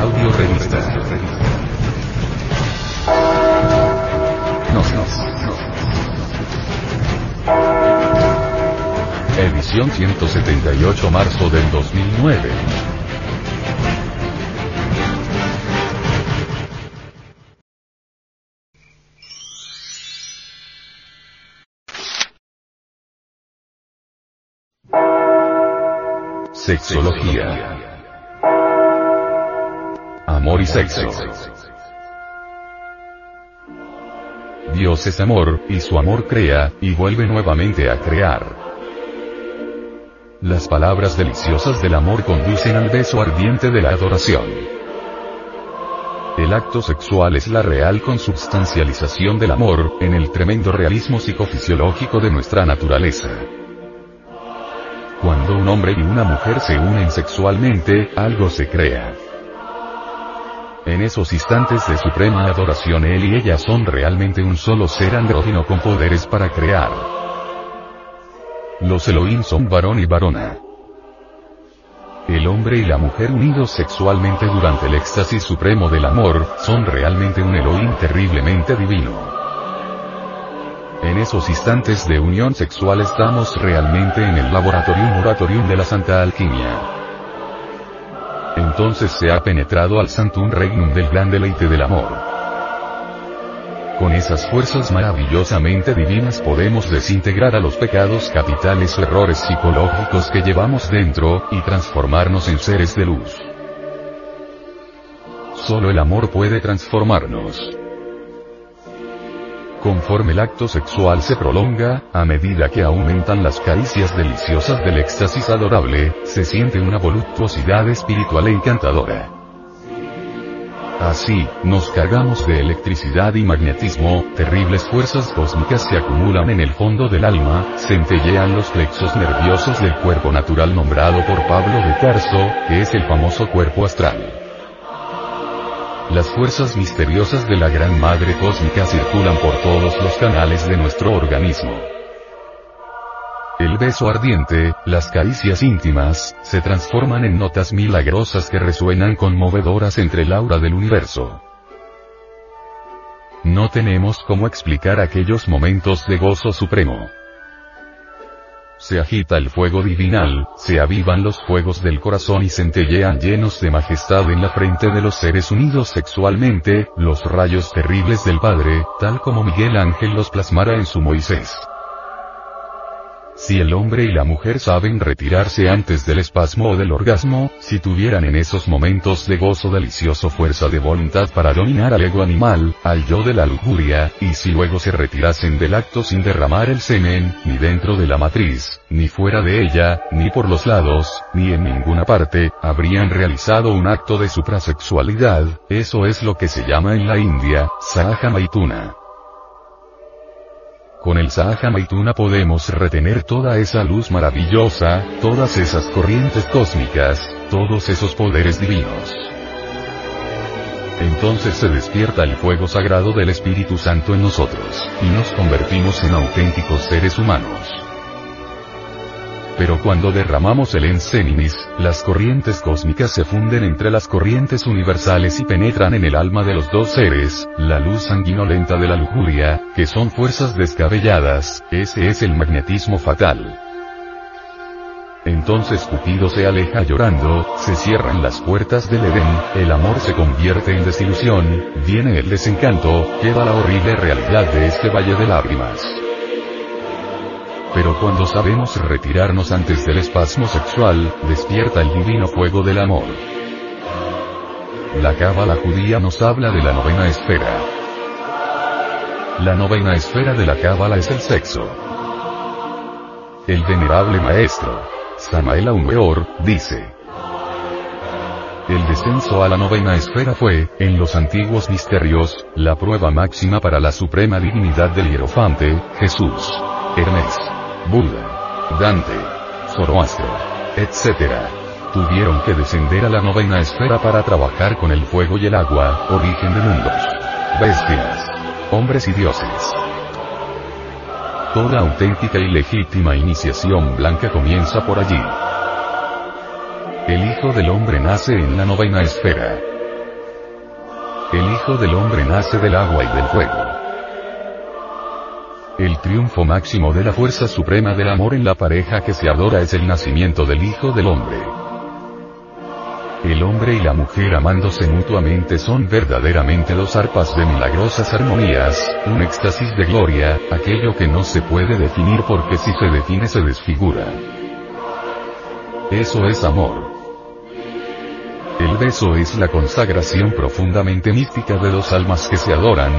Audio revista. No, no, no. Edición 178 marzo del 2009. Sexología. Amor y sexo. Dios es amor, y su amor crea, y vuelve nuevamente a crear. Las palabras deliciosas del amor conducen al beso ardiente de la adoración. El acto sexual es la real consubstancialización del amor, en el tremendo realismo psicofisiológico de nuestra naturaleza. Cuando un hombre y una mujer se unen sexualmente, algo se crea. En esos instantes de suprema adoración él y ella son realmente un solo ser andrógino con poderes para crear. Los Elohim son varón y varona. El hombre y la mujer unidos sexualmente durante el éxtasis supremo del amor, son realmente un Elohim terriblemente divino. En esos instantes de unión sexual estamos realmente en el laboratorium moratorium de la Santa Alquimia. Entonces se ha penetrado al Santum Regnum del gran deleite del amor. Con esas fuerzas maravillosamente divinas podemos desintegrar a los pecados capitales o errores psicológicos que llevamos dentro, y transformarnos en seres de luz. Solo el amor puede transformarnos. Conforme el acto sexual se prolonga, a medida que aumentan las caricias deliciosas del éxtasis adorable, se siente una voluptuosidad espiritual encantadora. Así, nos cargamos de electricidad y magnetismo, terribles fuerzas cósmicas se acumulan en el fondo del alma, centellean los plexos nerviosos del cuerpo natural nombrado por Pablo de Tarso, que es el famoso cuerpo astral. Las fuerzas misteriosas de la Gran Madre Cósmica circulan por todos los canales de nuestro organismo. El beso ardiente, las caricias íntimas, se transforman en notas milagrosas que resuenan conmovedoras entre el aura del universo. No tenemos cómo explicar aquellos momentos de gozo supremo se agita el fuego divinal, se avivan los fuegos del corazón y centellean llenos de majestad en la frente de los seres unidos sexualmente, los rayos terribles del Padre, tal como Miguel Ángel los plasmara en su Moisés. Si el hombre y la mujer saben retirarse antes del espasmo o del orgasmo, si tuvieran en esos momentos de gozo delicioso fuerza de voluntad para dominar al ego animal, al yo de la lujuria, y si luego se retirasen del acto sin derramar el semen, ni dentro de la matriz, ni fuera de ella, ni por los lados, ni en ninguna parte, habrían realizado un acto de suprasexualidad, eso es lo que se llama en la India, Sahaja Maituna. Con el Sahaja Maituna podemos retener toda esa luz maravillosa, todas esas corrientes cósmicas, todos esos poderes divinos. Entonces se despierta el fuego sagrado del Espíritu Santo en nosotros, y nos convertimos en auténticos seres humanos. Pero cuando derramamos el Enseninis, las corrientes cósmicas se funden entre las corrientes universales y penetran en el alma de los dos seres, la luz sanguinolenta de la lujuria, que son fuerzas descabelladas, ese es el magnetismo fatal. Entonces Cupido se aleja llorando, se cierran las puertas del Edén, el amor se convierte en desilusión, viene el desencanto, queda la horrible realidad de este valle de lágrimas. Pero cuando sabemos retirarnos antes del espasmo sexual, despierta el divino fuego del amor. La cábala judía nos habla de la novena esfera. La novena esfera de la cábala es el sexo. El venerable maestro, Samael Aumeor, dice, el descenso a la novena esfera fue, en los antiguos misterios, la prueba máxima para la suprema divinidad del hierofante, Jesús. Hermes. Buda, Dante, Zoroastro, etc. Tuvieron que descender a la novena esfera para trabajar con el fuego y el agua, origen de mundos. Bestias. Hombres y dioses. Toda auténtica y legítima iniciación blanca comienza por allí. El Hijo del Hombre nace en la novena esfera. El Hijo del Hombre nace del agua y del fuego. El triunfo máximo de la fuerza suprema del amor en la pareja que se adora es el nacimiento del Hijo del Hombre. El hombre y la mujer amándose mutuamente son verdaderamente dos arpas de milagrosas armonías, un éxtasis de gloria, aquello que no se puede definir porque si se define se desfigura. Eso es amor. El beso es la consagración profundamente mística de dos almas que se adoran,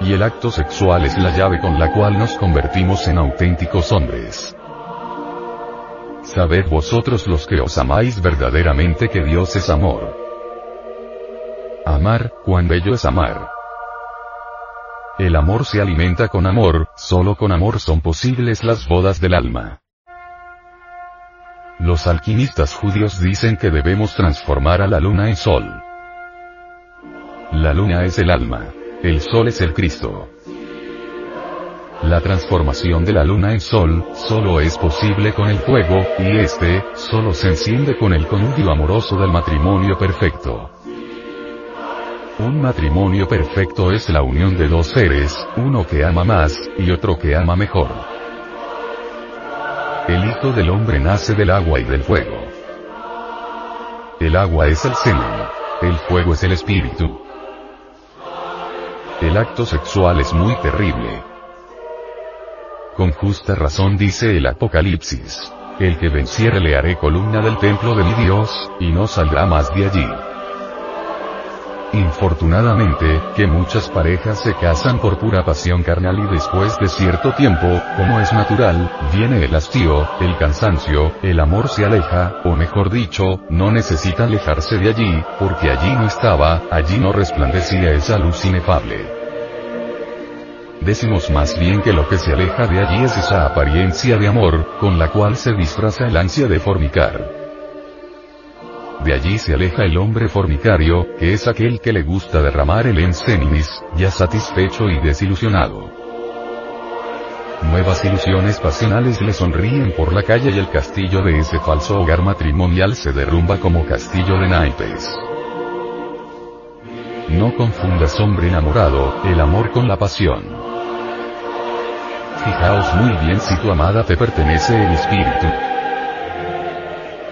y el acto sexual es la llave con la cual nos convertimos en auténticos hombres. Sabed vosotros los que os amáis verdaderamente que Dios es amor. Amar, cuán bello es amar. El amor se alimenta con amor, solo con amor son posibles las bodas del alma. Los alquimistas judíos dicen que debemos transformar a la luna en sol. La luna es el alma. El sol es el Cristo. La transformación de la luna en sol, solo es posible con el fuego, y este, solo se enciende con el conuvio amoroso del matrimonio perfecto. Un matrimonio perfecto es la unión de dos seres, uno que ama más, y otro que ama mejor. El Hijo del Hombre nace del agua y del fuego. El agua es el semen. El fuego es el espíritu. El acto sexual es muy terrible. Con justa razón dice el Apocalipsis. El que venciere le haré columna del templo de mi Dios, y no saldrá más de allí. Infortunadamente, que muchas parejas se casan por pura pasión carnal y después de cierto tiempo, como es natural, viene el hastío, el cansancio, el amor se aleja, o mejor dicho, no necesita alejarse de allí, porque allí no estaba, allí no resplandecía esa luz inefable. Decimos más bien que lo que se aleja de allí es esa apariencia de amor, con la cual se disfraza el ansia de fornicar. Allí se aleja el hombre formicario, que es aquel que le gusta derramar el enseninis, ya satisfecho y desilusionado. Nuevas ilusiones pasionales le sonríen por la calle y el castillo de ese falso hogar matrimonial se derrumba como castillo de naipes. No confundas hombre enamorado, el amor con la pasión. Fijaos muy bien si tu amada te pertenece el espíritu.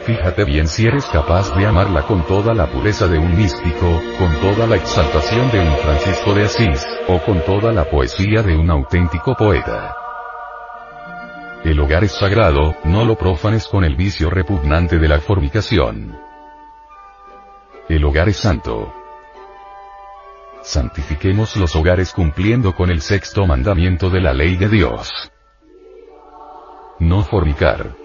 Fíjate bien si eres capaz de amarla con toda la pureza de un místico, con toda la exaltación de un Francisco de Asís, o con toda la poesía de un auténtico poeta. El hogar es sagrado, no lo profanes con el vicio repugnante de la fornicación. El hogar es santo. Santifiquemos los hogares cumpliendo con el sexto mandamiento de la ley de Dios. No fornicar.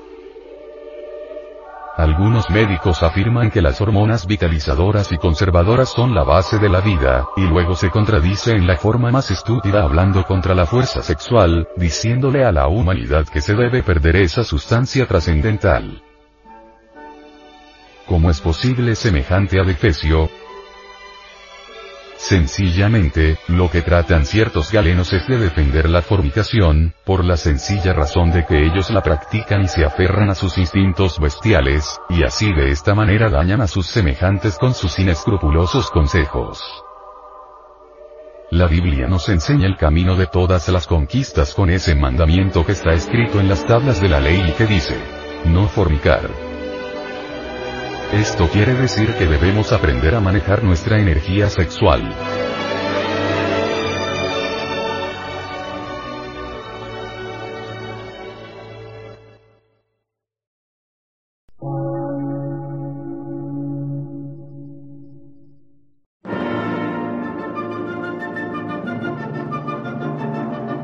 Algunos médicos afirman que las hormonas vitalizadoras y conservadoras son la base de la vida, y luego se contradice en la forma más estúpida hablando contra la fuerza sexual, diciéndole a la humanidad que se debe perder esa sustancia trascendental. ¿Cómo es posible semejante adefesio? Sencillamente, lo que tratan ciertos galenos es de defender la fornicación, por la sencilla razón de que ellos la practican y se aferran a sus instintos bestiales, y así de esta manera dañan a sus semejantes con sus inescrupulosos consejos. La Biblia nos enseña el camino de todas las conquistas con ese mandamiento que está escrito en las tablas de la ley y que dice, no fornicar. Esto quiere decir que debemos aprender a manejar nuestra energía sexual.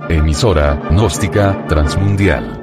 Emisora, gnóstica, transmundial